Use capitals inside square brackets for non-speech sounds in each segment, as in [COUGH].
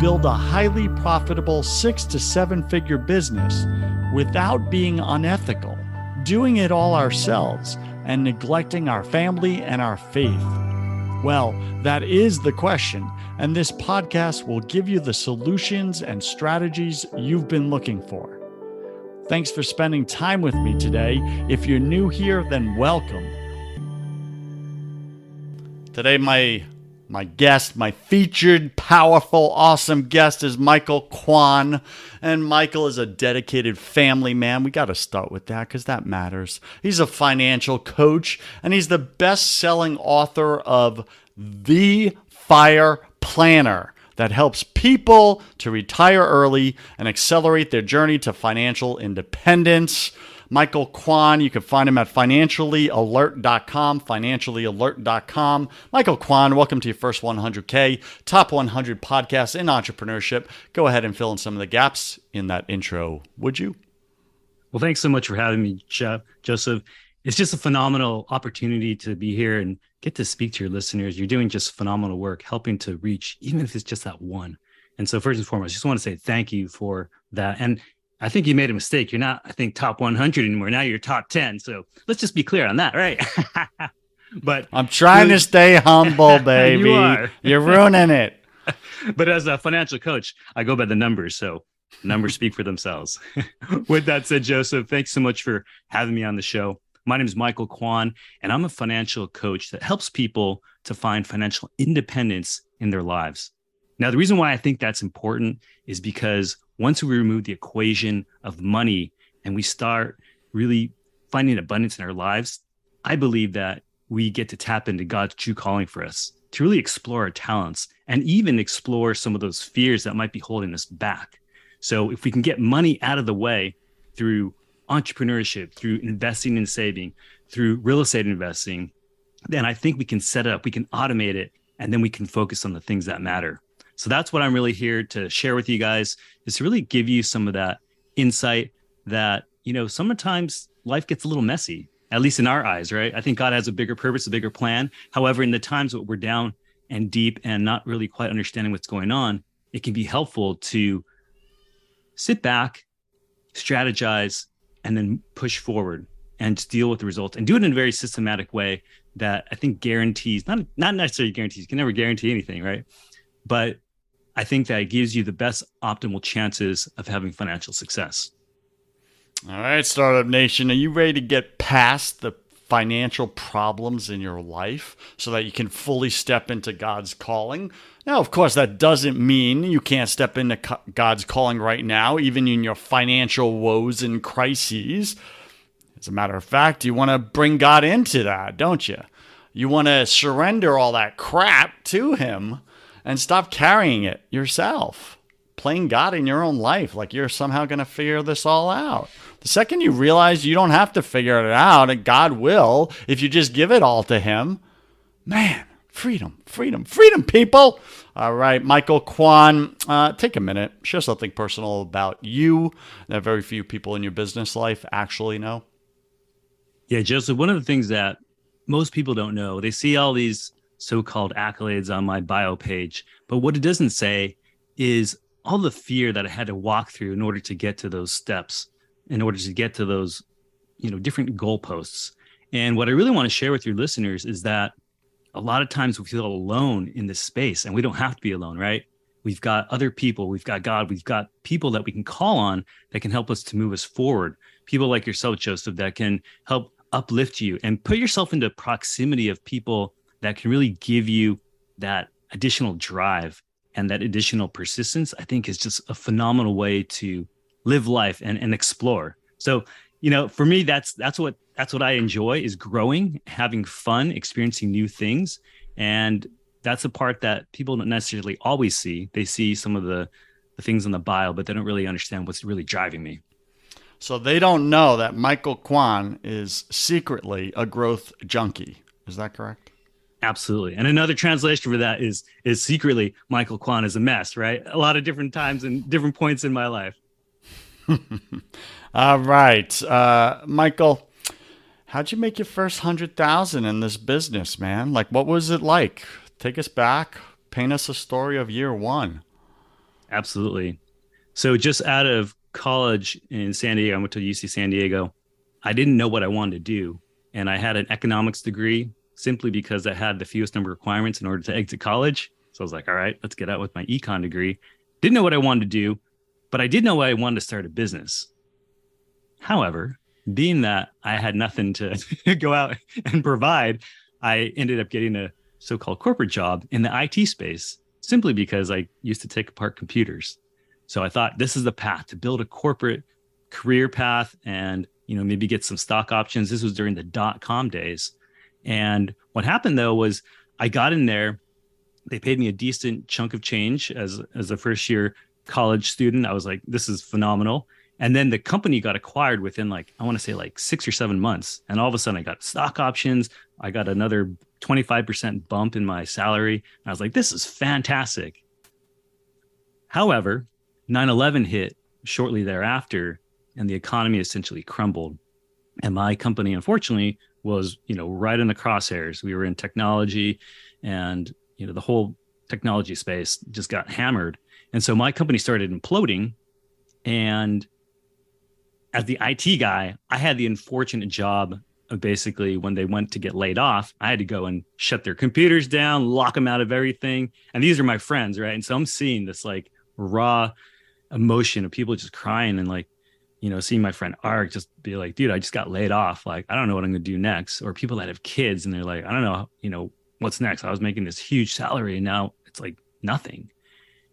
build a highly profitable six to seven figure business without being unethical, doing it all ourselves, and neglecting our family and our faith? Well, that is the question, and this podcast will give you the solutions and strategies you've been looking for. Thanks for spending time with me today. If you're new here, then welcome. Today, my my guest, my featured, powerful, awesome guest is Michael Quan. And Michael is a dedicated family man. We got to start with that because that matters. He's a financial coach and he's the best selling author of The Fire Planner that helps people to retire early and accelerate their journey to financial independence. Michael Quan. You can find him at financiallyalert.com, financiallyalert.com. Michael Quan, welcome to your first 100K, top 100 podcast in entrepreneurship. Go ahead and fill in some of the gaps in that intro, would you? Well, thanks so much for having me, Jeff, Joseph. It's just a phenomenal opportunity to be here and get to speak to your listeners. You're doing just phenomenal work, helping to reach, even if it's just that one. And so, first and foremost, I just want to say thank you for that. And I think you made a mistake. You're not, I think, top 100 anymore. Now you're top 10. So let's just be clear on that, right? [LAUGHS] but I'm trying to stay humble, [LAUGHS] baby. you are. You're ruining it. [LAUGHS] but as a financial coach, I go by the numbers. So numbers speak for themselves. With that said, Joseph, thanks so much for having me on the show. My name is Michael Quan, and I'm a financial coach that helps people to find financial independence in their lives. Now, the reason why I think that's important is because once we remove the equation of money and we start really finding abundance in our lives, I believe that we get to tap into God's true calling for us to really explore our talents and even explore some of those fears that might be holding us back. So, if we can get money out of the way through entrepreneurship, through investing and saving, through real estate investing, then I think we can set it up, we can automate it, and then we can focus on the things that matter. So that's what I'm really here to share with you guys is to really give you some of that insight that, you know, sometimes life gets a little messy, at least in our eyes, right? I think God has a bigger purpose, a bigger plan. However, in the times that we're down and deep and not really quite understanding what's going on, it can be helpful to sit back, strategize, and then push forward and deal with the results and do it in a very systematic way that I think guarantees not not necessarily guarantees you can never guarantee anything, right? But I think that it gives you the best optimal chances of having financial success. All right, Startup Nation, are you ready to get past the financial problems in your life so that you can fully step into God's calling? Now, of course, that doesn't mean you can't step into God's calling right now, even in your financial woes and crises. As a matter of fact, you want to bring God into that, don't you? You want to surrender all that crap to Him and stop carrying it yourself. Playing God in your own life like you're somehow going to figure this all out. The second you realize you don't have to figure it out and God will if you just give it all to Him, man, freedom, freedom, freedom, people. All right, Michael Quan, uh, take a minute, share something personal about you that very few people in your business life actually know. Yeah, Joseph, one of the things that most people don't know, they see all these so-called accolades on my bio page. But what it doesn't say is all the fear that i had to walk through in order to get to those steps in order to get to those you know different goalposts. And what i really want to share with your listeners is that a lot of times we feel alone in this space and we don't have to be alone right? We've got other people we've got god we've got people that we can call on that can help us to move us forward. People like yourself, Joseph, that can help uplift you and put yourself into proximity of people that can really give you that additional drive and that additional persistence, I think is just a phenomenal way to live life and, and explore. So, you know, for me, that's that's what that's what I enjoy is growing, having fun, experiencing new things. And that's a part that people don't necessarily always see. They see some of the the things in the bio, but they don't really understand what's really driving me. So they don't know that Michael Quan is secretly a growth junkie. Is that correct? Absolutely. And another translation for that is is secretly Michael Quan is a mess, right? A lot of different times and different points in my life. [LAUGHS] All right. Uh, Michael, how'd you make your first hundred thousand in this business, man? Like what was it like? Take us back, paint us a story of year one. Absolutely. So just out of college in San Diego, I went to UC San Diego. I didn't know what I wanted to do. And I had an economics degree simply because I had the fewest number of requirements in order to exit college. So I was like, all right, let's get out with my econ degree. Didn't know what I wanted to do, but I did know I wanted to start a business. However, being that I had nothing to [LAUGHS] go out and provide, I ended up getting a so called corporate job in the IT space simply because I used to take apart computers. So I thought this is the path to build a corporate career path and you know maybe get some stock options. This was during the dot com days. And what happened though was I got in there. They paid me a decent chunk of change as as a first year college student. I was like, this is phenomenal. And then the company got acquired within like, I want to say like six or seven months. And all of a sudden I got stock options. I got another 25% bump in my salary. I was like, this is fantastic. However, 9 11 hit shortly thereafter, and the economy essentially crumbled. And my company, unfortunately, was you know right in the crosshairs. We were in technology, and you know the whole technology space just got hammered. And so my company started imploding. And as the IT guy, I had the unfortunate job of basically when they went to get laid off, I had to go and shut their computers down, lock them out of everything. And these are my friends, right? And so I'm seeing this like raw emotion of people just crying and like you know seeing my friend ark just be like dude i just got laid off. Like i don't know what i'm gonna do next. Or people that have kids and they're like i don't know you know what's next? I was making this huge salary and now it's like nothing.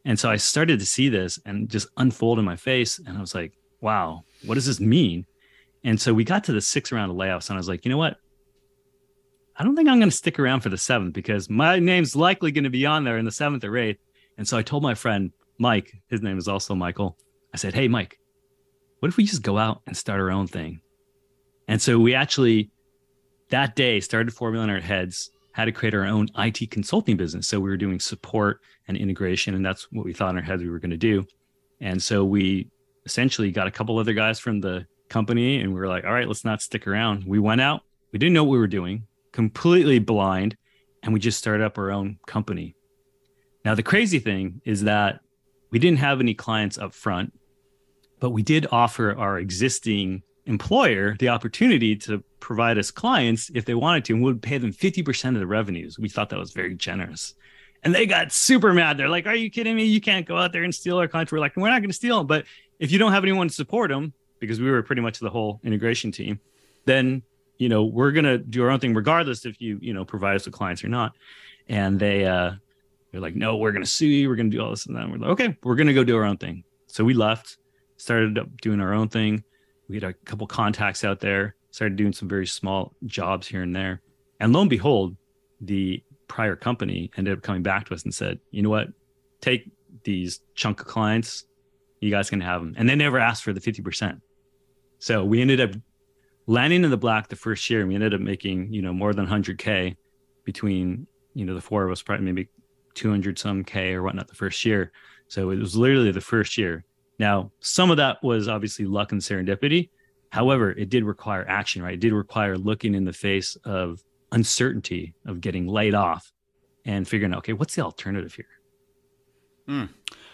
And so i started to see this and just unfold in my face and i was like wow what does this mean? And so we got to the sixth round of layoffs and i was like you know what? I don't think i'm going to stick around for the seventh because my name's likely going to be on there in the seventh or eighth. And so i told my friend Mike, his name is also Michael. I said, Hey, Mike, what if we just go out and start our own thing? And so we actually that day started formulating our heads, how to create our own IT consulting business. So we were doing support and integration, and that's what we thought in our heads we were going to do. And so we essentially got a couple other guys from the company, and we were like, all right, let's not stick around. We went out, we didn't know what we were doing, completely blind, and we just started up our own company. Now, the crazy thing is that we didn't have any clients up front, but we did offer our existing employer the opportunity to provide us clients if they wanted to, and we would pay them 50% of the revenues. We thought that was very generous. And they got super mad. They're like, Are you kidding me? You can't go out there and steal our clients. We're like, We're not going to steal them. But if you don't have anyone to support them, because we were pretty much the whole integration team, then you know we're going to do our own thing regardless if you you know provide us with clients or not and they uh they're like, no, we're gonna sue you. We're gonna do all this and that. we're like, okay, we're gonna go do our own thing. So we left, started up doing our own thing. We had a couple contacts out there, started doing some very small jobs here and there. And lo and behold, the prior company ended up coming back to us and said, you know what, take these chunk of clients, you guys can have them. And they never asked for the 50%. So we ended up landing in the black the first year. And we ended up making, you know, more than 100K between, you know, the four of us, probably maybe 200 some K or whatnot the first year. So it was literally the first year. Now, some of that was obviously luck and serendipity. However, it did require action, right? It did require looking in the face of uncertainty of getting laid off and figuring out, okay, what's the alternative here? Hmm.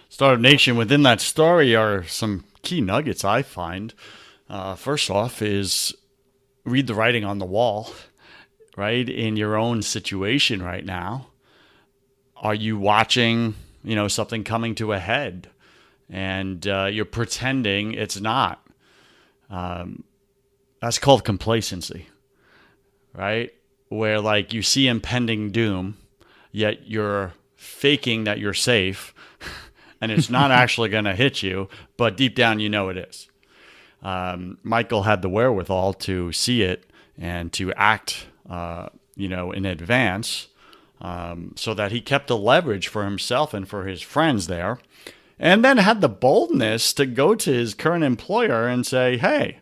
Startup Nation, within that story are some key nuggets I find. Uh, first off, is read the writing on the wall, right? In your own situation right now are you watching, you know, something coming to a head and uh, you're pretending it's not? Um, That's called complacency, right? Where like you see impending doom, yet you're faking that you're safe [LAUGHS] and it's not [LAUGHS] actually going to hit you, but deep down you know it is. Um, Michael had the wherewithal to see it and to act, uh, you know, in advance, um, so that he kept the leverage for himself and for his friends there, and then had the boldness to go to his current employer and say, "Hey,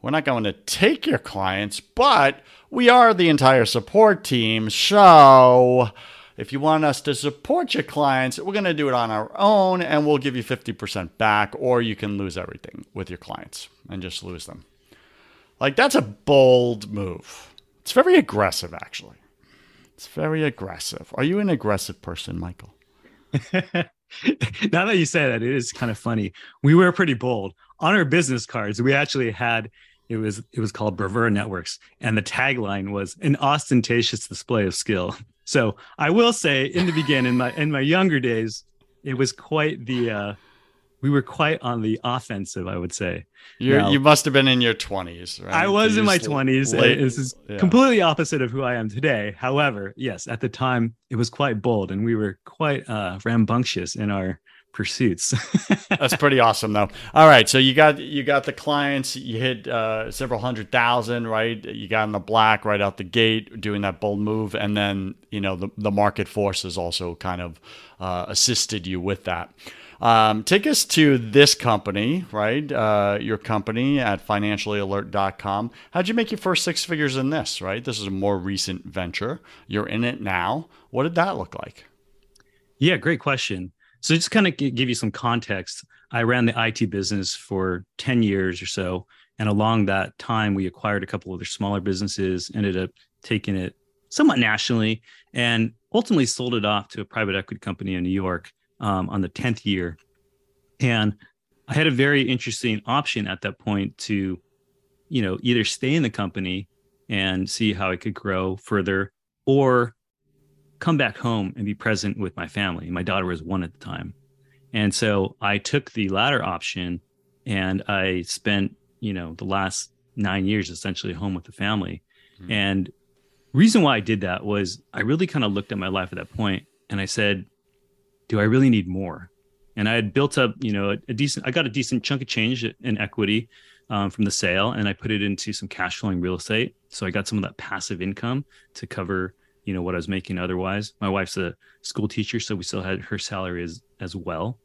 we're not going to take your clients, but we are the entire support team, so." If you want us to support your clients, we're going to do it on our own and we'll give you 50% back, or you can lose everything with your clients and just lose them. Like, that's a bold move. It's very aggressive, actually. It's very aggressive. Are you an aggressive person, Michael? [LAUGHS] [LAUGHS] now that you say that, it is kind of funny. We were pretty bold. On our business cards, we actually had it was it was called Bravura Networks, and the tagline was an ostentatious display of skill. So I will say, in the beginning, in my in my younger days, it was quite the uh, we were quite on the offensive. I would say. You you must have been in your twenties, right? I was in my twenties. This is yeah. completely opposite of who I am today. However, yes, at the time it was quite bold, and we were quite uh, rambunctious in our pursuits. [LAUGHS] That's pretty awesome, though. All right, so you got you got the clients. You hit uh, several hundred thousand, right? You got in the black right out the gate, doing that bold move, and then you know the the market forces also kind of uh, assisted you with that. Um, take us to this company, right? Uh, your company at financiallyalert.com. How'd you make your first six figures in this, right? This is a more recent venture. You're in it now. What did that look like? Yeah, great question. So just kind of give you some context. I ran the IT business for 10 years or so. And along that time, we acquired a couple other smaller businesses, ended up taking it somewhat nationally, and ultimately sold it off to a private equity company in New York um, on the 10th year. And I had a very interesting option at that point to, you know, either stay in the company and see how it could grow further or come back home and be present with my family. My daughter was one at the time. And so I took the latter option and I spent, you know, the last nine years essentially home with the family. Mm-hmm. And reason why I did that was I really kind of looked at my life at that point and I said, do I really need more? And I had built up, you know, a, a decent, I got a decent chunk of change in equity um, from the sale and I put it into some cash flowing real estate. So I got some of that passive income to cover you know what I was making otherwise. My wife's a school teacher, so we still had her salary as as well.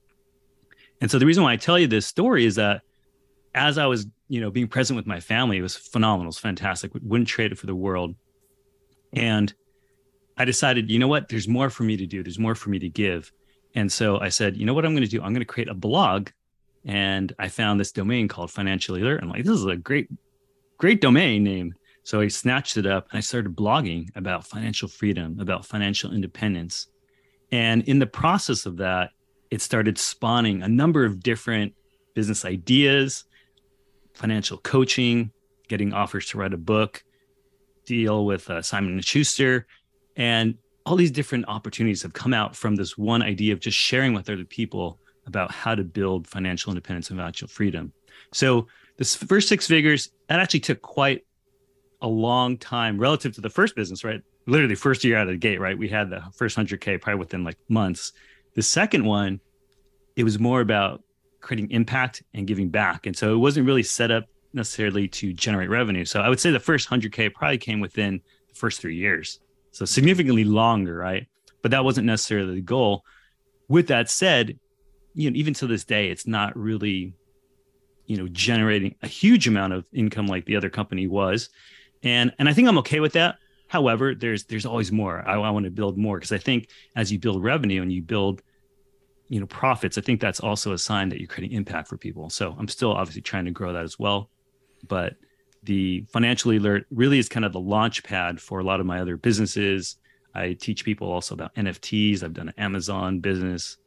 And so the reason why I tell you this story is that as I was, you know, being present with my family, it was phenomenal. It was fantastic. Wouldn't trade it for the world. And I decided, you know what? There's more for me to do. There's more for me to give. And so I said, you know what I'm going to do? I'm going to create a blog. And I found this domain called Financial Alert. I'm like, this is a great, great domain name. So I snatched it up and I started blogging about financial freedom, about financial independence. And in the process of that, it started spawning a number of different business ideas, financial coaching, getting offers to write a book, deal with uh, Simon and Schuster, and all these different opportunities have come out from this one idea of just sharing with other people about how to build financial independence and financial freedom. So this first six figures that actually took quite a long time relative to the first business, right? Literally first year out of the gate, right? We had the first 100K probably within like months. The second one, it was more about creating impact and giving back. And so it wasn't really set up necessarily to generate revenue. So I would say the first 100K probably came within the first three years. So significantly longer, right? But that wasn't necessarily the goal. With that said, you know, even to this day, it's not really, you know, generating a huge amount of income like the other company was and and I think I'm okay with that. However, there's there's always more. I, I want to build more because I think as you build revenue and you build, you know, profits, I think that's also a sign that you're creating impact for people. So I'm still obviously trying to grow that as well, but the financial alert really is kind of the launch pad for a lot of my other businesses. I teach people also about NFTs. I've done an Amazon business,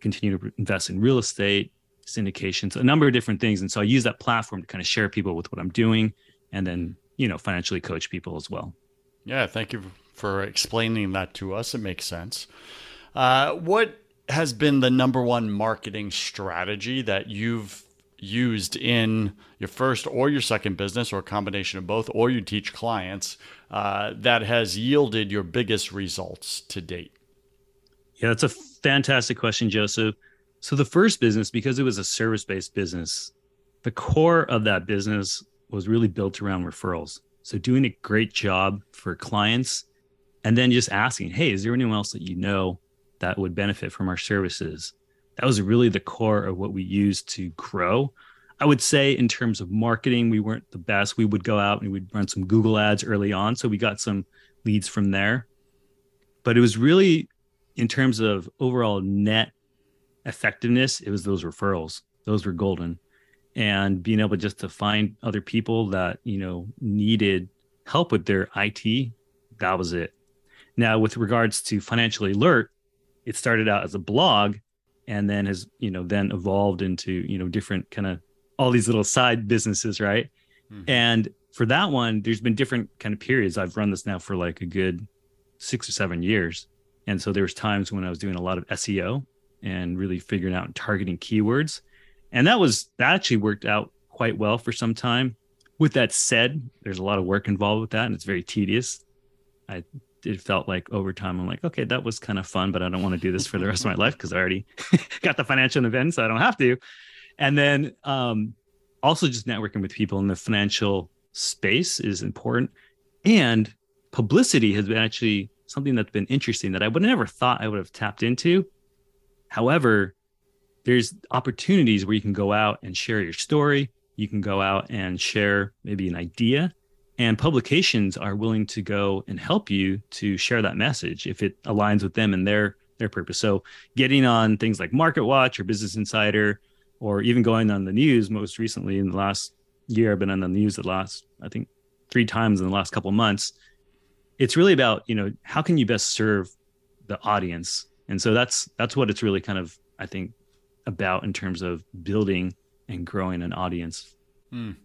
continue to invest in real estate, syndications, a number of different things. And so I use that platform to kind of share people with what I'm doing and then you know financially coach people as well yeah thank you for explaining that to us it makes sense uh, what has been the number one marketing strategy that you've used in your first or your second business or a combination of both or you teach clients uh, that has yielded your biggest results to date? Yeah that's a fantastic question joseph. So the first business because it was a service-based business the core of that business was really built around referrals. So doing a great job for clients and then just asking hey is there anyone else that you know that would benefit from our services that was really the core of what we used to grow. I would say in terms of marketing, we weren't the best. We would go out and we'd run some Google ads early on. So we got some leads from there. But it was really in terms of overall net effectiveness, it was those referrals. Those were golden. And being able just to find other people that, you know, needed help with their IT, that was it. Now, with regards to Financial Alert, it started out as a blog and then has you know then evolved into you know different kind of all these little side businesses right? Mm-hmm. and for that one there's been different kind of periods. I've run this now for like a good six or seven years. And so there was times when i was doing a lot of seo and really figuring out and targeting keywords. And that was that actually worked out quite well for some time. With that said there's a lot of work involved with that and it's very tedious. I it felt like over time I'm like, okay, that was kind of fun, but I don't want to do this for the rest of my [LAUGHS] life because I already [LAUGHS] got the financial event, so I don't have to. And then um, also just networking with people in the financial space is important. And publicity has been actually something that's been interesting that I would have never thought I would have tapped into. However, there's opportunities where you can go out and share your story. You can go out and share maybe an idea and publications are willing to go and help you to share that message if it aligns with them and their their purpose. So getting on things like market watch or business insider or even going on the news most recently in the last year i've been on the news the last i think three times in the last couple months it's really about you know how can you best serve the audience? And so that's that's what it's really kind of i think about in terms of building and growing an audience. Mm.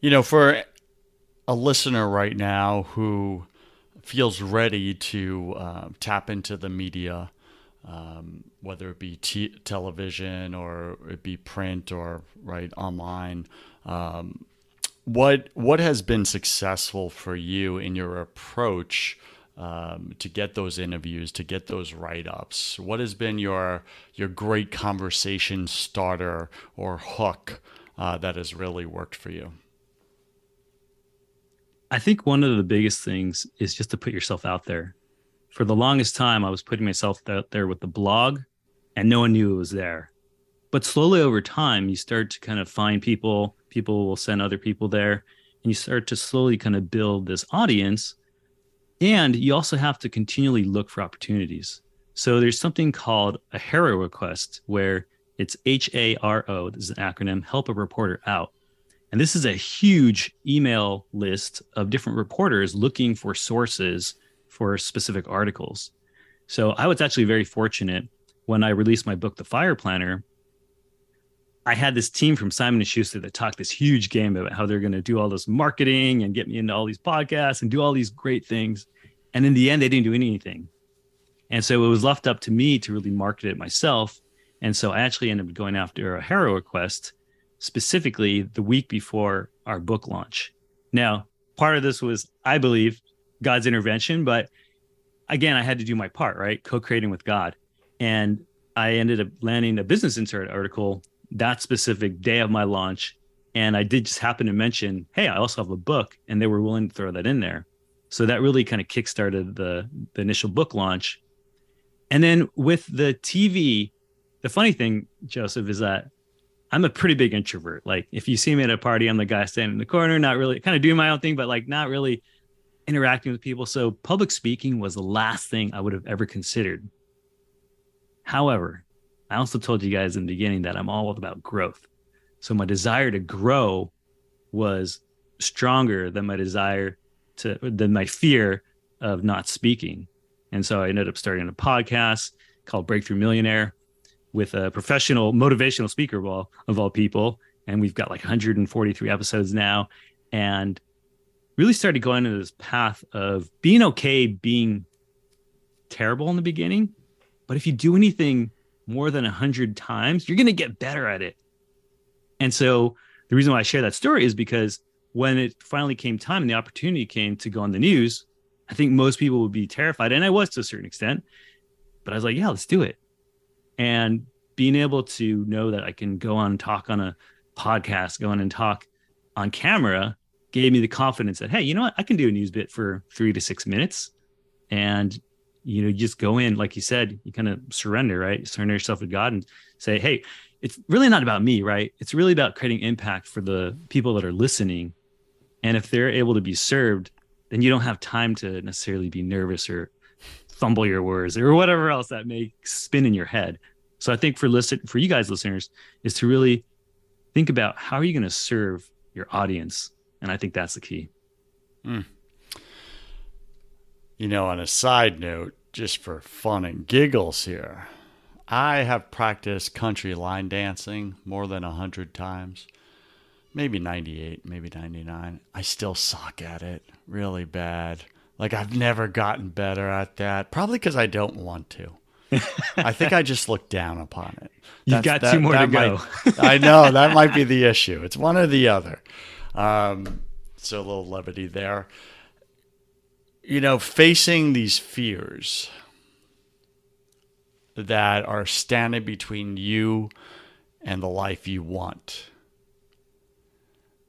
you know for a listener right now who feels ready to uh, tap into the media, um, whether it be t- television or it be print or right online, um, what what has been successful for you in your approach um, to get those interviews, to get those write ups? What has been your your great conversation starter or hook uh, that has really worked for you? I think one of the biggest things is just to put yourself out there. For the longest time, I was putting myself out there with the blog, and no one knew it was there. But slowly over time, you start to kind of find people, people will send other people there, and you start to slowly kind of build this audience. And you also have to continually look for opportunities. So there's something called a HARO request where it's H A R O, this is an acronym, help a reporter out. And this is a huge email list of different reporters looking for sources for specific articles. So I was actually very fortunate when I released my book, The Fire Planner. I had this team from Simon and Schuster that talked this huge game about how they're going to do all this marketing and get me into all these podcasts and do all these great things. And in the end, they didn't do anything. And so it was left up to me to really market it myself. And so I actually ended up going after a HARO request specifically the week before our book launch. Now, part of this was, I believe, God's intervention, but again, I had to do my part, right? Co creating with God. And I ended up landing a Business Insider article that specific day of my launch. And I did just happen to mention, hey, I also have a book, and they were willing to throw that in there. So that really kind of kickstarted the, the initial book launch. And then with the TV, the funny thing, Joseph, is that I'm a pretty big introvert. Like if you see me at a party, I'm the guy standing in the corner, not really kind of doing my own thing, but like not really interacting with people. So public speaking was the last thing I would have ever considered. However, I also told you guys in the beginning that I'm all about growth. So my desire to grow was stronger than my desire to than my fear of not speaking. And so I ended up starting a podcast called Breakthrough Millionaire with a professional motivational speaker of all, of all people. And we've got like 143 episodes now. And really started going into this path of being okay being terrible in the beginning. But if you do anything more than 100 times, you're going to get better at it. And so the reason why I share that story is because when it finally came time and the opportunity came to go on the news, I think most people would be terrified. And I was to a certain extent, but I was like, yeah, let's do it. And being able to know that I can go on and talk on a podcast, go on and talk on camera gave me the confidence that, hey, you know what? I can do a news bit for three to six minutes. And, you know, you just go in, like you said, you kind of surrender, right? You surrender yourself to God and say, hey, it's really not about me, right? It's really about creating impact for the people that are listening. And if they're able to be served, then you don't have time to necessarily be nervous or fumble your words or whatever else that may spin in your head. So I think for listen for you guys listeners is to really think about how are you going to serve your audience, and I think that's the key. Mm. You know, on a side note, just for fun and giggles here, I have practiced country line dancing more than a hundred times. Maybe 98, maybe 99. I still suck at it really bad. Like I've never gotten better at that. Probably because I don't want to. I think I just look down upon it. [LAUGHS] You've got that, two more to go. I know that might be the issue. It's one or the other. Um, so a little levity there. You know, facing these fears that are standing between you and the life you want.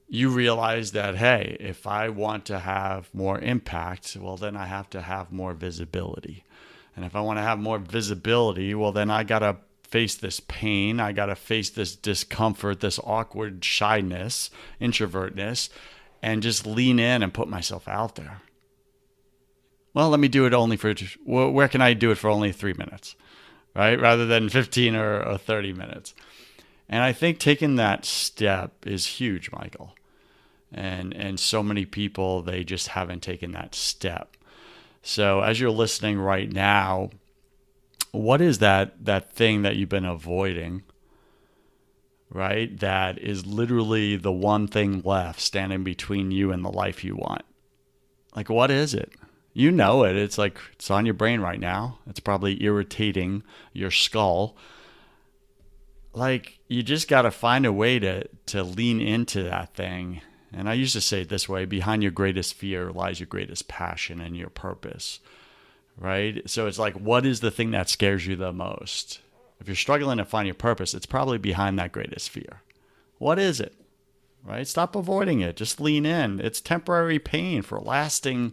You realize that, hey, if I want to have more impact, well, then I have to have more visibility. And if I want to have more visibility, well, then I got to face this pain. I got to face this discomfort, this awkward shyness, introvertness, and just lean in and put myself out there. Well, let me do it only for, where can I do it for only three minutes, right? Rather than 15 or, or 30 minutes. And I think taking that step is huge, Michael. And, and so many people, they just haven't taken that step. So as you're listening right now, what is that that thing that you've been avoiding? Right? That is literally the one thing left standing between you and the life you want. Like what is it? You know it. It's like it's on your brain right now. It's probably irritating your skull. Like you just got to find a way to to lean into that thing and I used to say it this way behind your greatest fear lies your greatest passion and your purpose. Right? So it's like, what is the thing that scares you the most? If you're struggling to find your purpose, it's probably behind that greatest fear. What is it? Right? Stop avoiding it. Just lean in. It's temporary pain for lasting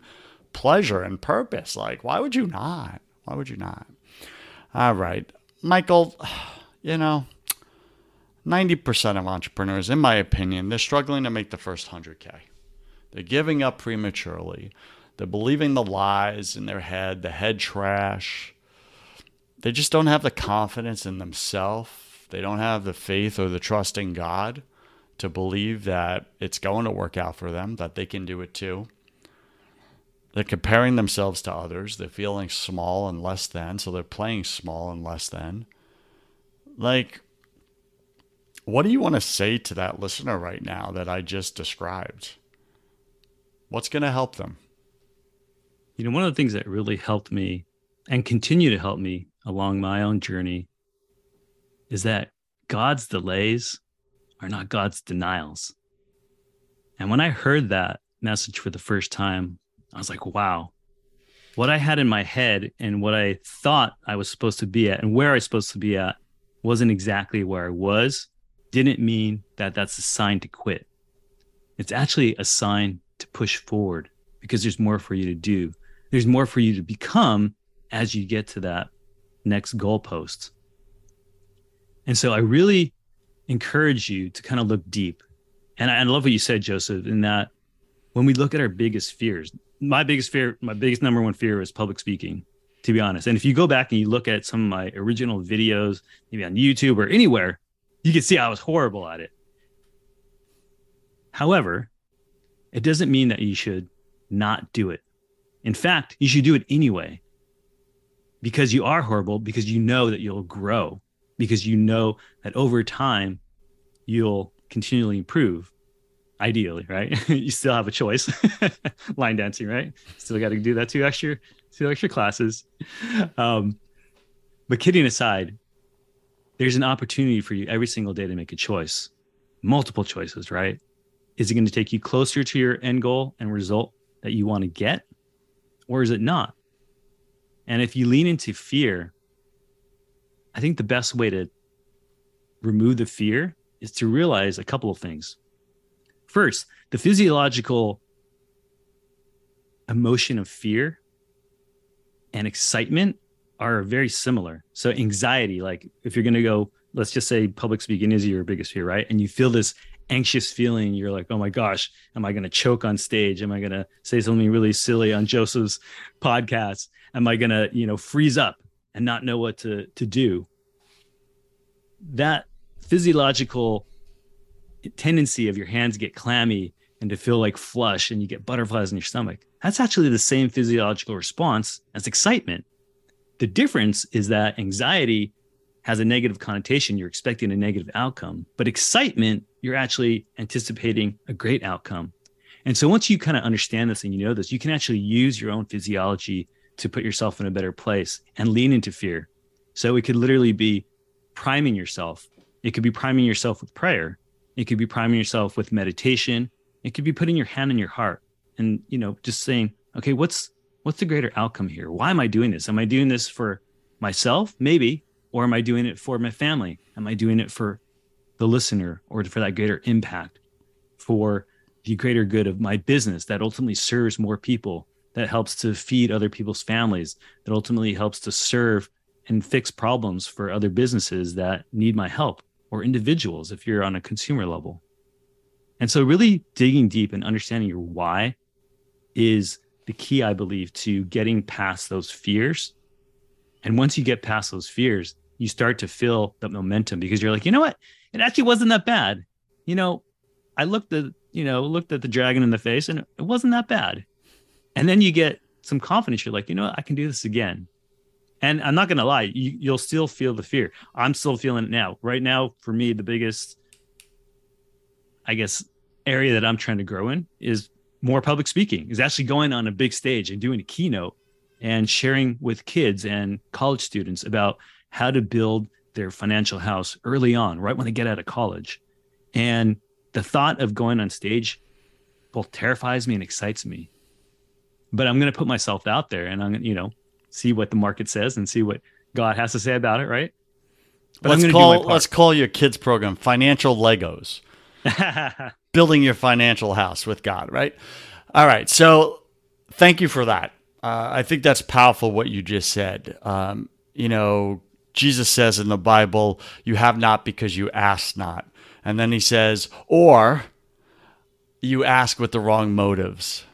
pleasure and purpose. Like, why would you not? Why would you not? All right. Michael, [SIGHS] you know, 90% of entrepreneurs, in my opinion, they're struggling to make the first 100K. They're giving up prematurely. They're believing the lies in their head, the head trash. They just don't have the confidence in themselves. They don't have the faith or the trust in God to believe that it's going to work out for them, that they can do it too. They're comparing themselves to others. They're feeling small and less than, so they're playing small and less than. Like, what do you want to say to that listener right now that I just described? What's going to help them? You know, one of the things that really helped me and continue to help me along my own journey is that God's delays are not God's denials. And when I heard that message for the first time, I was like, wow, what I had in my head and what I thought I was supposed to be at and where I was supposed to be at wasn't exactly where I was didn't mean that that's a sign to quit. It's actually a sign to push forward because there's more for you to do. There's more for you to become as you get to that next goalpost. And so I really encourage you to kind of look deep. And I, I love what you said, Joseph, in that when we look at our biggest fears, my biggest fear, my biggest number one fear is public speaking, to be honest. And if you go back and you look at some of my original videos, maybe on YouTube or anywhere, you can see I was horrible at it. However, it doesn't mean that you should not do it. In fact, you should do it anyway because you are horrible, because you know that you'll grow, because you know that over time you'll continually improve. Ideally, right? [LAUGHS] you still have a choice. [LAUGHS] Line dancing, right? Still got to do that two extra, two extra classes. Um, but kidding aside, there's an opportunity for you every single day to make a choice. multiple choices, right? Is it going to take you closer to your end goal and result that you want to get? Or is it not? And if you lean into fear, I think the best way to remove the fear is to realize a couple of things. First, the physiological emotion of fear and excitement are very similar. So, anxiety, like if you're going to go, let's just say public speaking is your biggest fear, right? And you feel this anxious feeling, you're like, oh my gosh, am I going to choke on stage? Am I going to say something really silly on Joseph's podcast? Am I going to, you know, freeze up and not know what to, to do? That physiological tendency of your hands get clammy and to feel like flush and you get butterflies in your stomach. That's actually the same physiological response as excitement. The difference is that anxiety has a negative connotation. You're expecting a negative outcome, but excitement, you're actually anticipating a great outcome. And so once you kind of understand this and you know this, you can actually use your own physiology to put yourself in a better place and lean into fear. So it could literally be priming yourself. It could be priming yourself with prayer. It could be priming yourself with meditation. It could be putting your hand in your heart and, you know, just saying, okay, what's what's the greater outcome here? Why am I doing this? Am I doing this for myself? Maybe. Or am I doing it for my family? Am I doing it for the listener or for that greater impact for the greater good of my business that ultimately serves more people, that helps to feed other people's families, that ultimately helps to serve and fix problems for other businesses that need my help or individuals if you're on a consumer level. And so, really digging deep and understanding your why is the key, I believe, to getting past those fears. And once you get past those fears, you start to feel that momentum because you're like, you know what? It actually wasn't that bad. You know, I looked at, you know, looked at the dragon in the face and it wasn't that bad. And then you get some confidence. You're like, you know what? I can do this again. And I'm not going to lie, you, you'll still feel the fear. I'm still feeling it now. Right now, for me, the biggest, I guess, area that I'm trying to grow in is more public speaking, is actually going on a big stage and doing a keynote and sharing with kids and college students about how to build their financial house early on, right when they get out of college. And the thought of going on stage both terrifies me and excites me. But I'm going to put myself out there and I'm going to, you know, see what the market says and see what God has to say about it, right? But let's call let's call your kids program financial Legos. [LAUGHS] Building your financial house with God, right? All right. So thank you for that. Uh, I think that's powerful what you just said. Um, you know, Jesus says in the Bible, you have not because you ask not. And then he says, or you ask with the wrong motives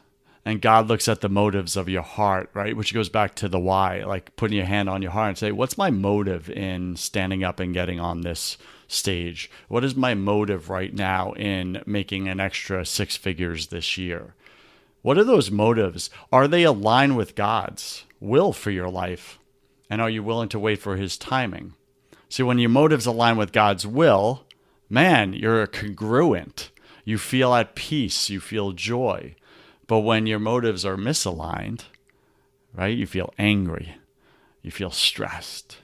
and God looks at the motives of your heart, right? Which goes back to the why, like putting your hand on your heart and say, what's my motive in standing up and getting on this stage? What is my motive right now in making an extra six figures this year? What are those motives? Are they aligned with God's will for your life? And are you willing to wait for his timing? See, when your motives align with God's will, man, you're congruent. You feel at peace, you feel joy. But when your motives are misaligned, right, you feel angry, you feel stressed,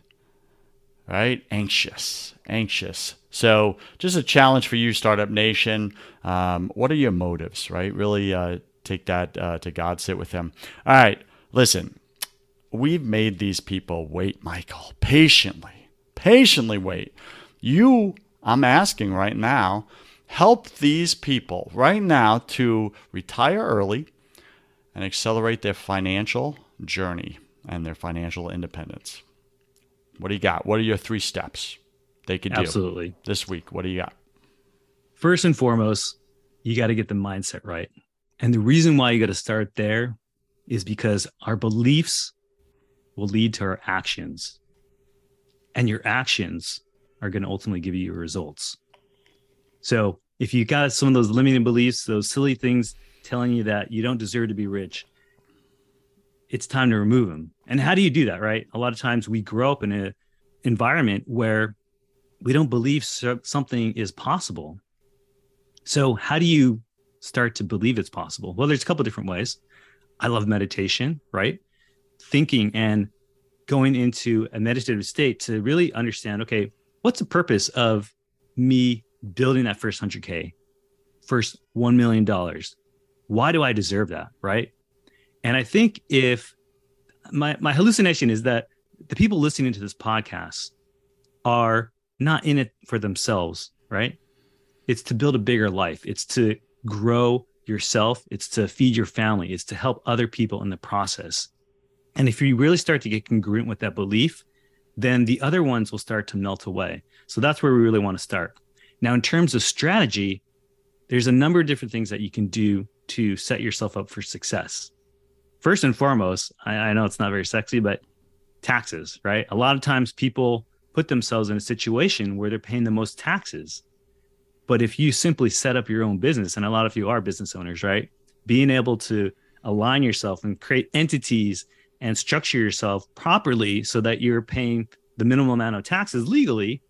right? Anxious, anxious. So, just a challenge for you, Startup Nation. Um, what are your motives, right? Really uh, take that uh, to God, sit with Him. All right, listen, we've made these people wait, Michael, patiently, patiently wait. You, I'm asking right now, help these people right now to retire early and accelerate their financial journey and their financial independence. What do you got? What are your three steps they could do Absolutely. this week? What do you got? First and foremost, you got to get the mindset right. And the reason why you got to start there is because our beliefs will lead to our actions. And your actions are going to ultimately give you your results. So if you got some of those limiting beliefs, those silly things telling you that you don't deserve to be rich, it's time to remove them. And how do you do that, right? A lot of times we grow up in an environment where we don't believe something is possible. So how do you start to believe it's possible? Well, there's a couple different ways. I love meditation, right? Thinking and going into a meditative state to really understand, okay, what's the purpose of me building that first 100K, first $1 million. Why do I deserve that? Right. And I think if my, my hallucination is that the people listening to this podcast are not in it for themselves, right? It's to build a bigger life, it's to grow yourself, it's to feed your family, it's to help other people in the process. And if you really start to get congruent with that belief, then the other ones will start to melt away. So that's where we really want to start. Now, in terms of strategy, there's a number of different things that you can do to set yourself up for success. First and foremost, I, I know it's not very sexy, but taxes, right? A lot of times people put themselves in a situation where they're paying the most taxes. But if you simply set up your own business, and a lot of you are business owners, right? Being able to align yourself and create entities and structure yourself properly so that you're paying the minimum amount of taxes legally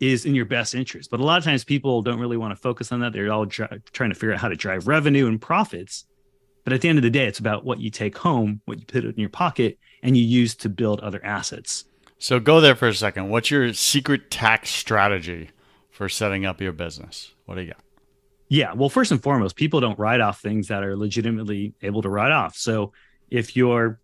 is in your best interest. But a lot of times people don't really want to focus on that. They're all trying to figure out how to drive revenue and profits. But at the end of the day, it's about what you take home, what you put in your pocket, and you use to build other assets. So go there for a second. What's your secret tax strategy for setting up your business? What do you got? Yeah. Well, first and foremost, people don't write off things that are legitimately able to write off. So if you're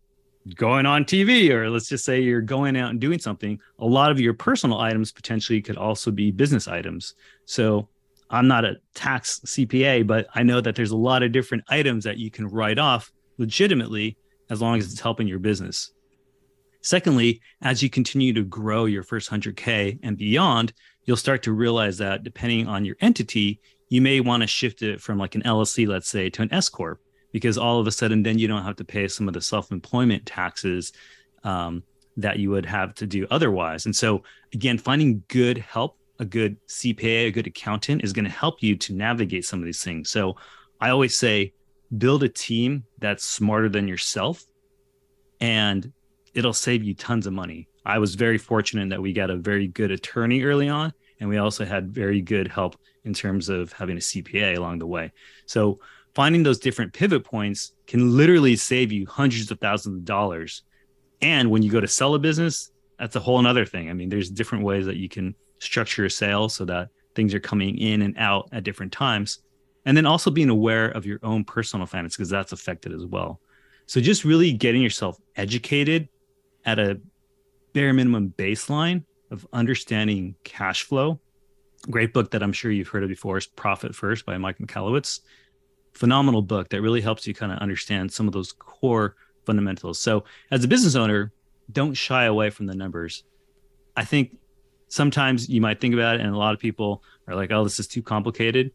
going on TV, or let's just say you're going out and doing something, a lot of your personal items potentially could also be business items. So I'm not a tax CPA, but I know that there's a lot of different items that you can write off legitimately as long as it's helping your business. Secondly, as you continue to grow your first 100K and beyond, you'll start to realize that depending on your entity, you may want to shift it from like an LLC, let's say, to an S Corp because all of a sudden then you don't have to pay some of the self-employment taxes um, that you would have to do otherwise. And so again, finding good help, a good CPA, a good accountant is going to help you to navigate some of these things. So I always say build a team that's smarter than yourself and it'll save you tons of money. I was very fortunate that we got a very good attorney early on and we also had very good help in terms of having a CPA along the way. So finding those different pivot points can literally save you hundreds of thousands of dollars. And when you go to sell a business, that's a whole another thing. I mean, there's different ways that you can structure a sales so that things are coming in and out at different times. And then also being aware of your own personal finance because that's affected as well. So just really getting yourself educated at a bare minimum baseline of understanding cash flow. Great book that I'm sure you've heard of before is Profit First by Mike Michalowicz phenomenal book that really helps you kind of understand some of those core fundamentals. So, as a business owner, don't shy away from the numbers. I think sometimes you might think about it, and a lot of people are like, oh, this is too complicated.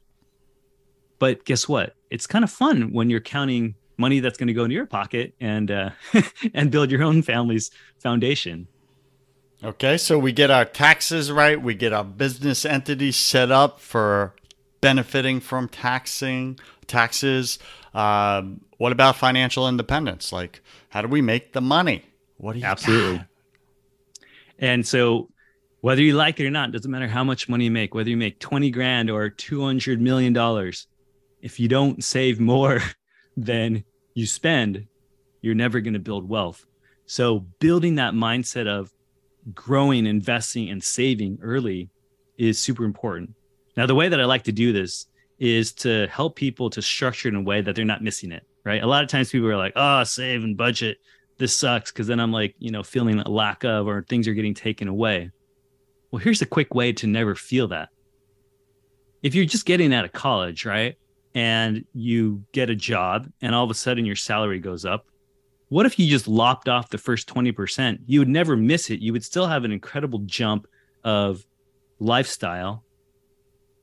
But guess what? It's kind of fun when you're counting money that's going to go into your pocket and uh, [LAUGHS] and build your own family's foundation. Okay, so we get our taxes right, we get our business entity set up for benefiting from taxing taxes. Uh, what about financial independence? Like, how do we make the money? What do you absolutely? Got? And so, whether you like it or not, doesn't matter how much money you make. Whether you make twenty grand or two hundred million dollars, if you don't save more [LAUGHS] than you spend, you're never going to build wealth. So, building that mindset of growing, investing, and saving early is super important. Now, the way that I like to do this is to help people to structure it in a way that they're not missing it, right? A lot of times people are like, oh, save and budget. This sucks. Cause then I'm like, you know, feeling a lack of or things are getting taken away. Well, here's a quick way to never feel that. If you're just getting out of college, right? And you get a job and all of a sudden your salary goes up. What if you just lopped off the first 20%? You would never miss it. You would still have an incredible jump of lifestyle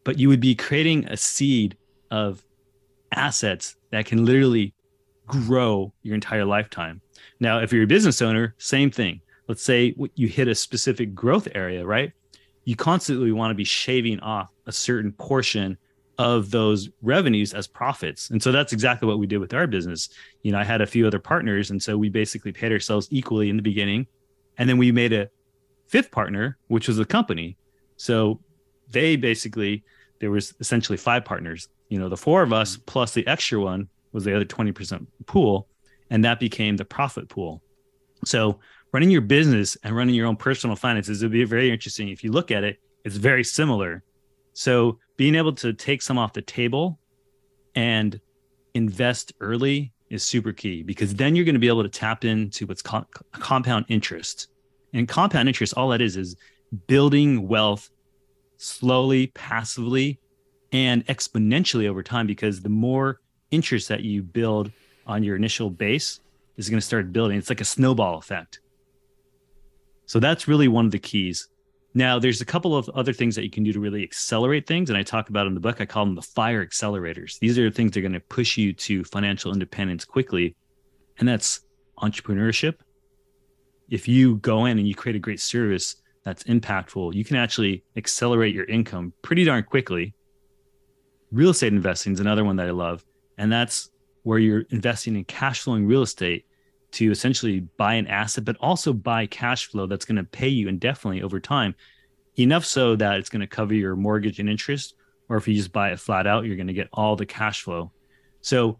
but you would be creating a seed of assets that can literally grow your entire lifetime. Now, if you're a business owner, same thing. Let's say you hit a specific growth area, right? You constantly want to be shaving off a certain portion of those revenues as profits. And so that's exactly what we did with our business. You know, I had a few other partners. And so we basically paid ourselves equally in the beginning. And then we made a fifth partner, which was a company. So they basically there was essentially five partners. You know, the four of us mm-hmm. plus the extra one was the other 20% pool, and that became the profit pool. So running your business and running your own personal finances would be very interesting. If you look at it, it's very similar. So being able to take some off the table and invest early is super key because then you're going to be able to tap into what's called compound interest. And compound interest, all that is, is building wealth slowly, passively, and exponentially over time because the more interest that you build on your initial base is going to start building. It's like a snowball effect. So that's really one of the keys. Now, there's a couple of other things that you can do to really accelerate things. And I talk about in the book, I call them the fire accelerators. These are the things that are going to push you to financial independence quickly. And that's entrepreneurship. If you go in and you create a great service that's impactful, you can actually accelerate your income pretty darn quickly. Real estate investing is another one that I love. And that's where you're investing in cash flowing real estate to essentially buy an asset, but also buy cash flow that's going to pay you indefinitely over time, enough so that it's going to cover your mortgage and interest. Or if you just buy it flat out, you're going to get all the cash flow. So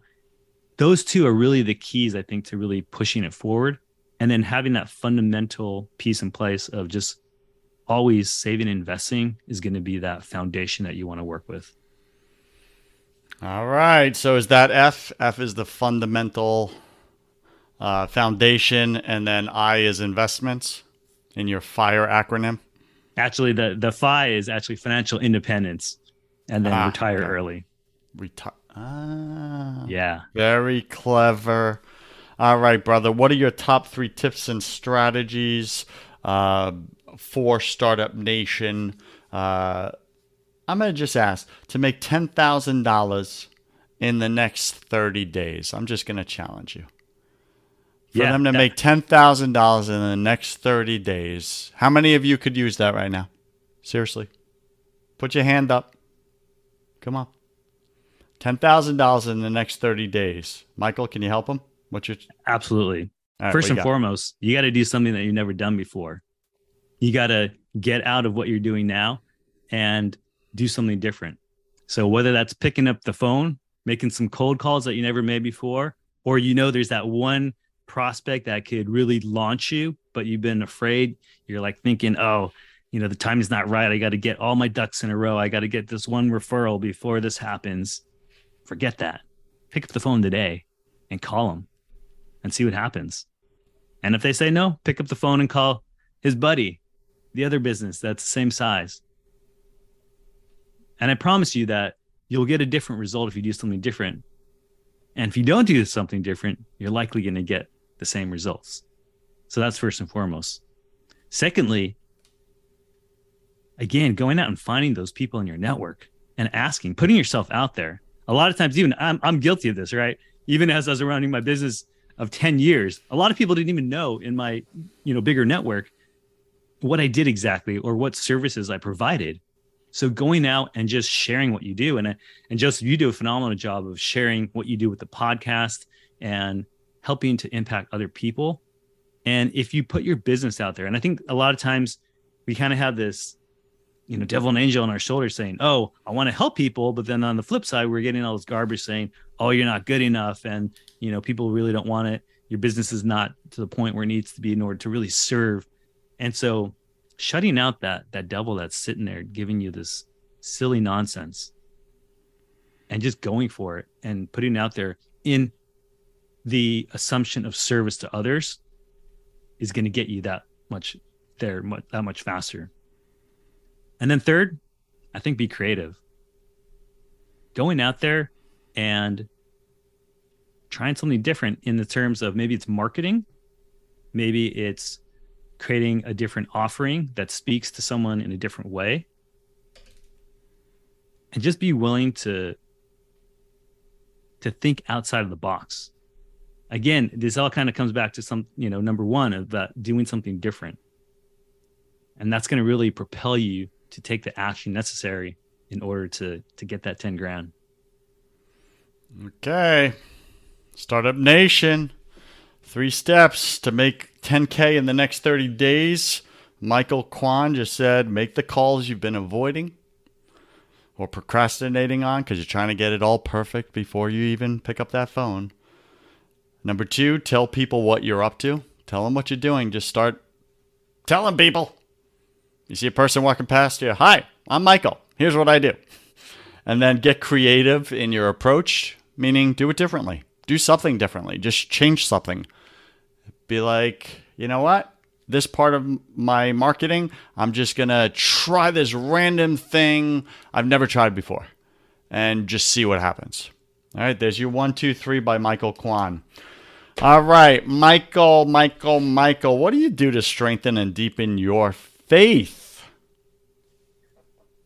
those two are really the keys, I think, to really pushing it forward. And then having that fundamental piece in place of just always saving and investing is going to be that foundation that you want to work with. All right. So is that F? F is the fundamental uh, foundation, and then I is investments in your FIRE acronym? Actually, the the FI is actually financial independence, and then ah, retire okay. early. Retire. Ah, yeah. Very clever. All right, brother. What are your top three tips and strategies uh, for Startup Nation? Uh, I'm going to just ask to make $10,000 in the next 30 days. I'm just going to challenge you for yeah, them to make ten thousand dollars in the next thirty days. How many of you could use that right now? Seriously, put your hand up. Come on, ten thousand dollars in the next thirty days. Michael, can you help them? What's your absolutely? Right, First and got? foremost, you got to do something that you've never done before. You got to get out of what you're doing now and do something different. So whether that's picking up the phone, making some cold calls that you never made before, or you know there's that one prospect that could really launch you, but you've been afraid. You're like thinking, oh, you know, the time is not right. I got to get all my ducks in a row. I got to get this one referral before this happens. Forget that. Pick up the phone today and call them and see what happens. And if they say no, pick up the phone and call his buddy, the other business that's the same size. And I promise you that you'll get a different result if you do something different. And if you don't do something different, you're likely going to get the same results. So that's first and foremost. Secondly, again, going out and finding those people in your network and asking, putting yourself out there. A lot of times, even I'm, I'm guilty of this, right? Even as I was running my business of 10 years, a lot of people didn't even know in my, you know, bigger network what I did exactly or what services I provided. So going out and just sharing what you do, and and Joseph, you do a phenomenal job of sharing what you do with the podcast and helping to impact other people. And if you put your business out there, and I think a lot of times we kind of have this, you know, devil and angel on our shoulders saying, Oh, I want to help people. But then on the flip side, we're getting all this garbage saying, Oh, you're not good enough. And, you know, people really don't want it. Your business is not to the point where it needs to be in order to really serve. And so shutting out that that devil that's sitting there giving you this silly nonsense and just going for it and putting it out there in the assumption of service to others is going to get you that much there that much faster. And then third i think be creative. Going out there and trying something different in the terms of maybe it's marketing maybe it's creating a different offering that speaks to someone in a different way. And just be willing to to think outside of the box again, this all kind of comes back to some, you know, number one of that doing something different. And that's going to really propel you to take the action necessary in order to to get that 10 grand. Okay. Startup Nation. Three steps to make 10K in the next 30 days. Michael Quan just said make the calls you've been avoiding or procrastinating on because you're trying to get it all perfect before you even pick up that phone. Number two, tell people what you're up to. Tell them what you're doing. Just start telling people. You see a person walking past you. Hi, I'm Michael. Here's what I do. And then get creative in your approach, meaning do it differently. Do something differently. Just change something. Be like, you know what? This part of my marketing, I'm just going to try this random thing I've never tried before and just see what happens. All right, there's your one, two, three by Michael Quan. All right, Michael, Michael, Michael, what do you do to strengthen and deepen your faith?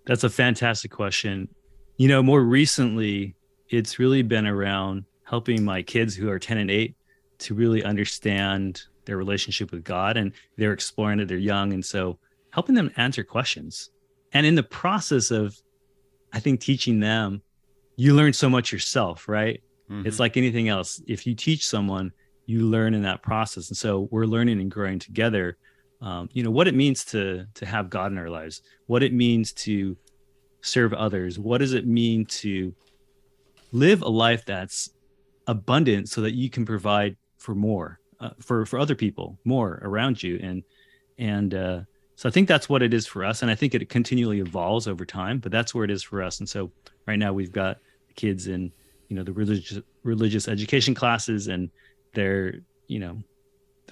That's a fantastic question. You know, more recently, it's really been around helping my kids who are 10 and 8 to really understand their relationship with God and they're exploring it, they're young. And so helping them answer questions. And in the process of, I think, teaching them, you learn so much yourself, right? Mm-hmm. It's like anything else. If you teach someone, you learn in that process. And so we're learning and growing together. Um, you know what it means to to have god in our lives what it means to serve others what does it mean to live a life that's abundant so that you can provide for more uh, for for other people more around you. And and uh, so i think that's what it is for us. And i think it continually evolves over time but that's where it is for us. And so right now we've got kids in you know the religious religious education classes and they're you know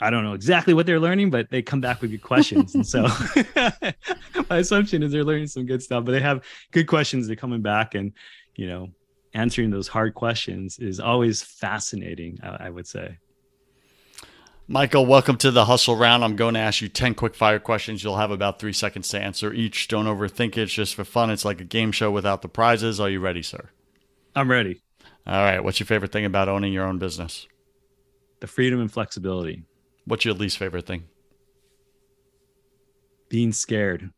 I don't know exactly what they're learning, but they come back with good questions. and so [LAUGHS] [LAUGHS] my assumption is they're learning some good stuff, but they have good questions. They're coming back and, you know, answering those hard questions is always fascinating, I, I would say. Michael, welcome to the hustle round. I'm going to ask you 10 quick fire questions. You'll have about three seconds to answer each. Don't overthink it. It's just for fun. It's like a game show without the prizes. Are you ready, sir? I'm ready. All right. What's your favorite thing about owning your own business? The freedom and flexibility. What's your least favorite thing? Being scared.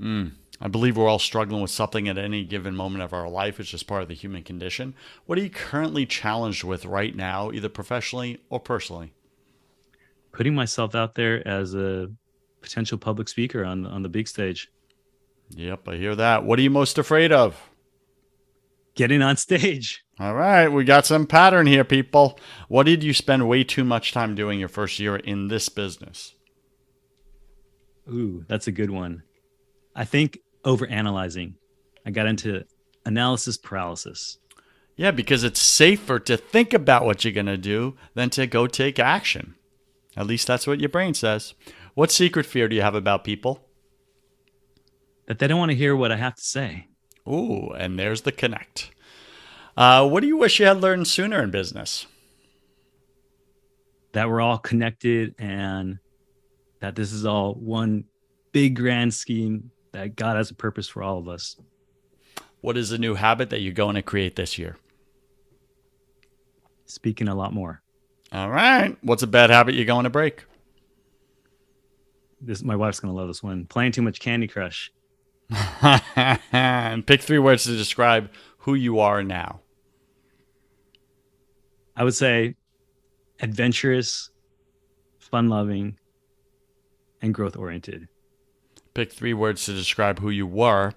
Mm. I believe we're all struggling with something at any given moment of our life. It's just part of the human condition. What are you currently challenged with right now, either professionally or personally? Putting myself out there as a potential public speaker on on the big stage. Yep, I hear that. What are you most afraid of? Getting on stage. All right, we got some pattern here, people. What did you spend way too much time doing your first year in this business? Ooh, that's a good one. I think over analyzing. I got into analysis paralysis. Yeah, because it's safer to think about what you're going to do than to go take action. At least that's what your brain says. What secret fear do you have about people? That they don't want to hear what I have to say. Ooh, and there's the connect. Uh, what do you wish you had learned sooner in business? That we're all connected and that this is all one big grand scheme that God has a purpose for all of us. What is a new habit that you're going to create this year? Speaking a lot more. All right. What's a bad habit you're going to break? This my wife's going to love this one. Playing too much Candy Crush. [LAUGHS] and pick three words to describe who you are now. I would say adventurous, fun loving, and growth oriented. Pick three words to describe who you were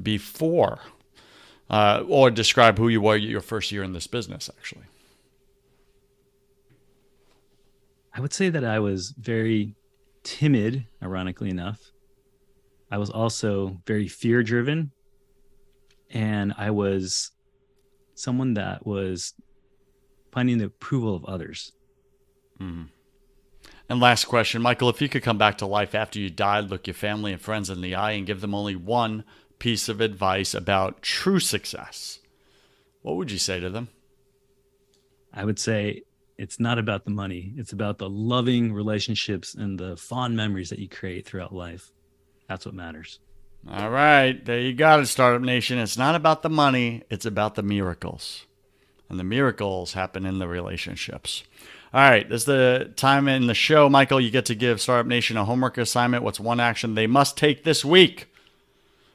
before, uh, or describe who you were your first year in this business, actually. I would say that I was very timid, ironically enough. I was also very fear driven. And I was someone that was finding the approval of others. Mm. And last question, Michael, if you could come back to life after you died, look your family and friends in the eye, and give them only one piece of advice about true success, what would you say to them? I would say it's not about the money, it's about the loving relationships and the fond memories that you create throughout life. That's what matters. All right, there you got it, Startup Nation. It's not about the money, it's about the miracles and the miracles happen in the relationships. All right, this is the time in the show, Michael. You get to give Startup Nation a homework assignment. What's one action they must take this week?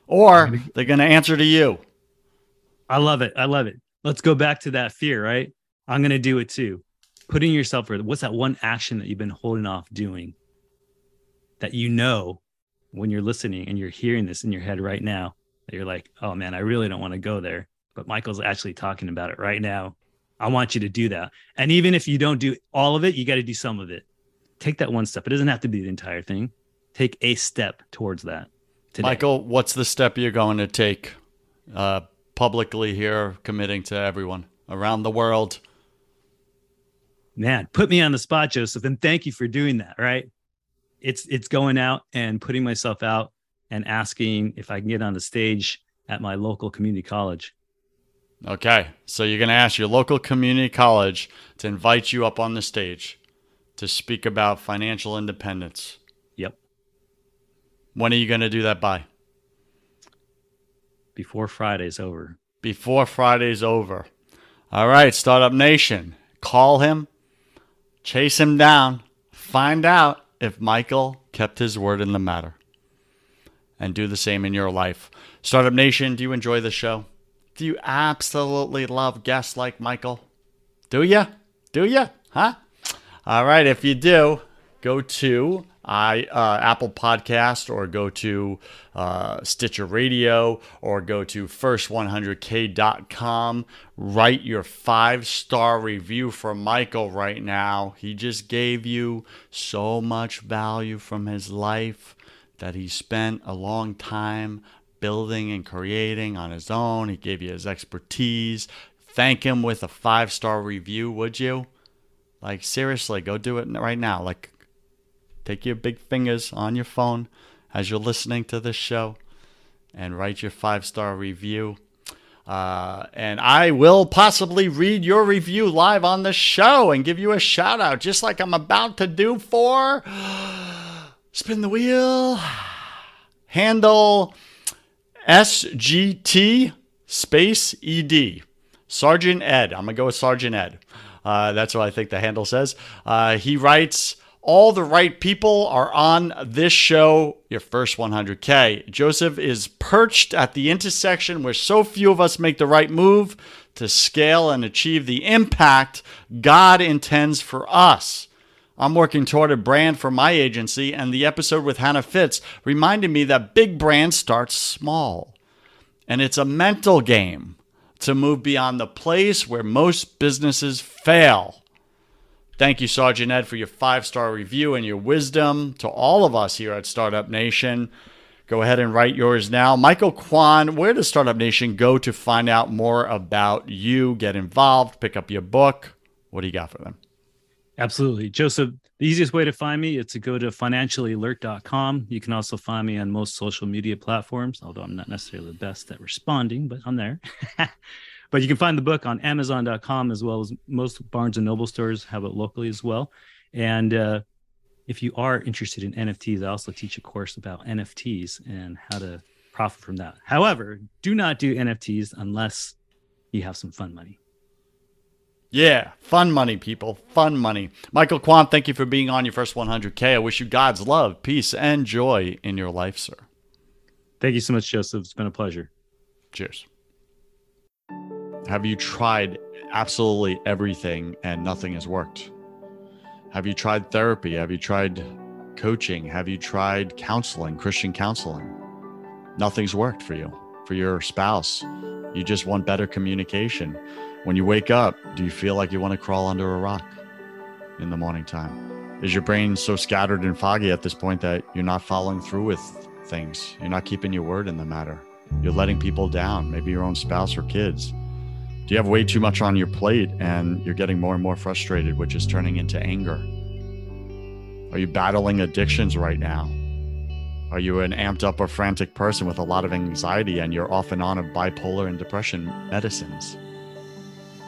Or they're going to answer to you. I love it. I love it. Let's go back to that fear, right? I'm going to do it too. Putting yourself for what's that one action that you've been holding off doing that you know when you're listening and you're hearing this in your head right now that you're like, oh man, I really don't want to go there but Michael's actually talking about it right now. I want you to do that. And even if you don't do all of it, you got to do some of it. Take that one step. It doesn't have to be the entire thing. Take a step towards that today. Michael, what's the step you're going to take uh, publicly here, committing to everyone around the world? Man, put me on the spot, Joseph, and thank you for doing that. Right? It's it's going out and putting myself out and asking if I can get on the stage at my local community college. Okay, so you're going to ask your local community college to invite you up on the stage to speak about financial independence. Yep. When are you going to do that by? Before Friday's over. Before Friday's over. All right, Startup Nation, call him, chase him down, find out if Michael kept his word in the matter, and do the same in your life. Startup Nation, do you enjoy the show? Do you absolutely love guests like Michael? Do you? Do you? Huh? All right, if you do, go to I uh, Apple Podcast or go to uh, Stitcher Radio or go to first100k.com. Write your five star review for Michael right now. He just gave you so much value from his life that he spent a long time building and creating on his own. He gave you his expertise. Thank him with a five star review, would you? Like, seriously, go do it right now. Like, Take your big fingers on your phone as you're listening to this show and write your five star review. Uh, and I will possibly read your review live on the show and give you a shout out, just like I'm about to do for [GASPS] Spin the Wheel. Handle SGT space ED. Sergeant Ed. I'm going to go with Sergeant Ed. Uh, that's what I think the handle says. Uh, he writes, all the right people are on this show, your first 100K. Joseph is perched at the intersection where so few of us make the right move to scale and achieve the impact God intends for us. I'm working toward a brand for my agency, and the episode with Hannah Fitz reminded me that big brands start small. And it's a mental game to move beyond the place where most businesses fail. Thank you, Sergeant Ed, for your five star review and your wisdom to all of us here at Startup Nation. Go ahead and write yours now. Michael Quan, where does Startup Nation go to find out more about you, get involved, pick up your book? What do you got for them? Absolutely. Joseph, the easiest way to find me is to go to financiallyalert.com. You can also find me on most social media platforms, although I'm not necessarily the best at responding, but I'm there. [LAUGHS] But you can find the book on Amazon.com as well as most Barnes and Noble stores have it locally as well. And uh, if you are interested in NFTs, I also teach a course about NFTs and how to profit from that. However, do not do NFTs unless you have some fun money. Yeah, fun money, people. Fun money. Michael Quan, thank you for being on your first 100K. I wish you God's love, peace, and joy in your life, sir. Thank you so much, Joseph. It's been a pleasure. Cheers. Have you tried absolutely everything and nothing has worked? Have you tried therapy? Have you tried coaching? Have you tried counseling, Christian counseling? Nothing's worked for you, for your spouse. You just want better communication. When you wake up, do you feel like you want to crawl under a rock in the morning time? Is your brain so scattered and foggy at this point that you're not following through with things? You're not keeping your word in the matter. You're letting people down, maybe your own spouse or kids do you have way too much on your plate and you're getting more and more frustrated, which is turning into anger? Are you battling addictions right now? Are you an amped up or frantic person with a lot of anxiety and you're off and on of bipolar and depression medicines?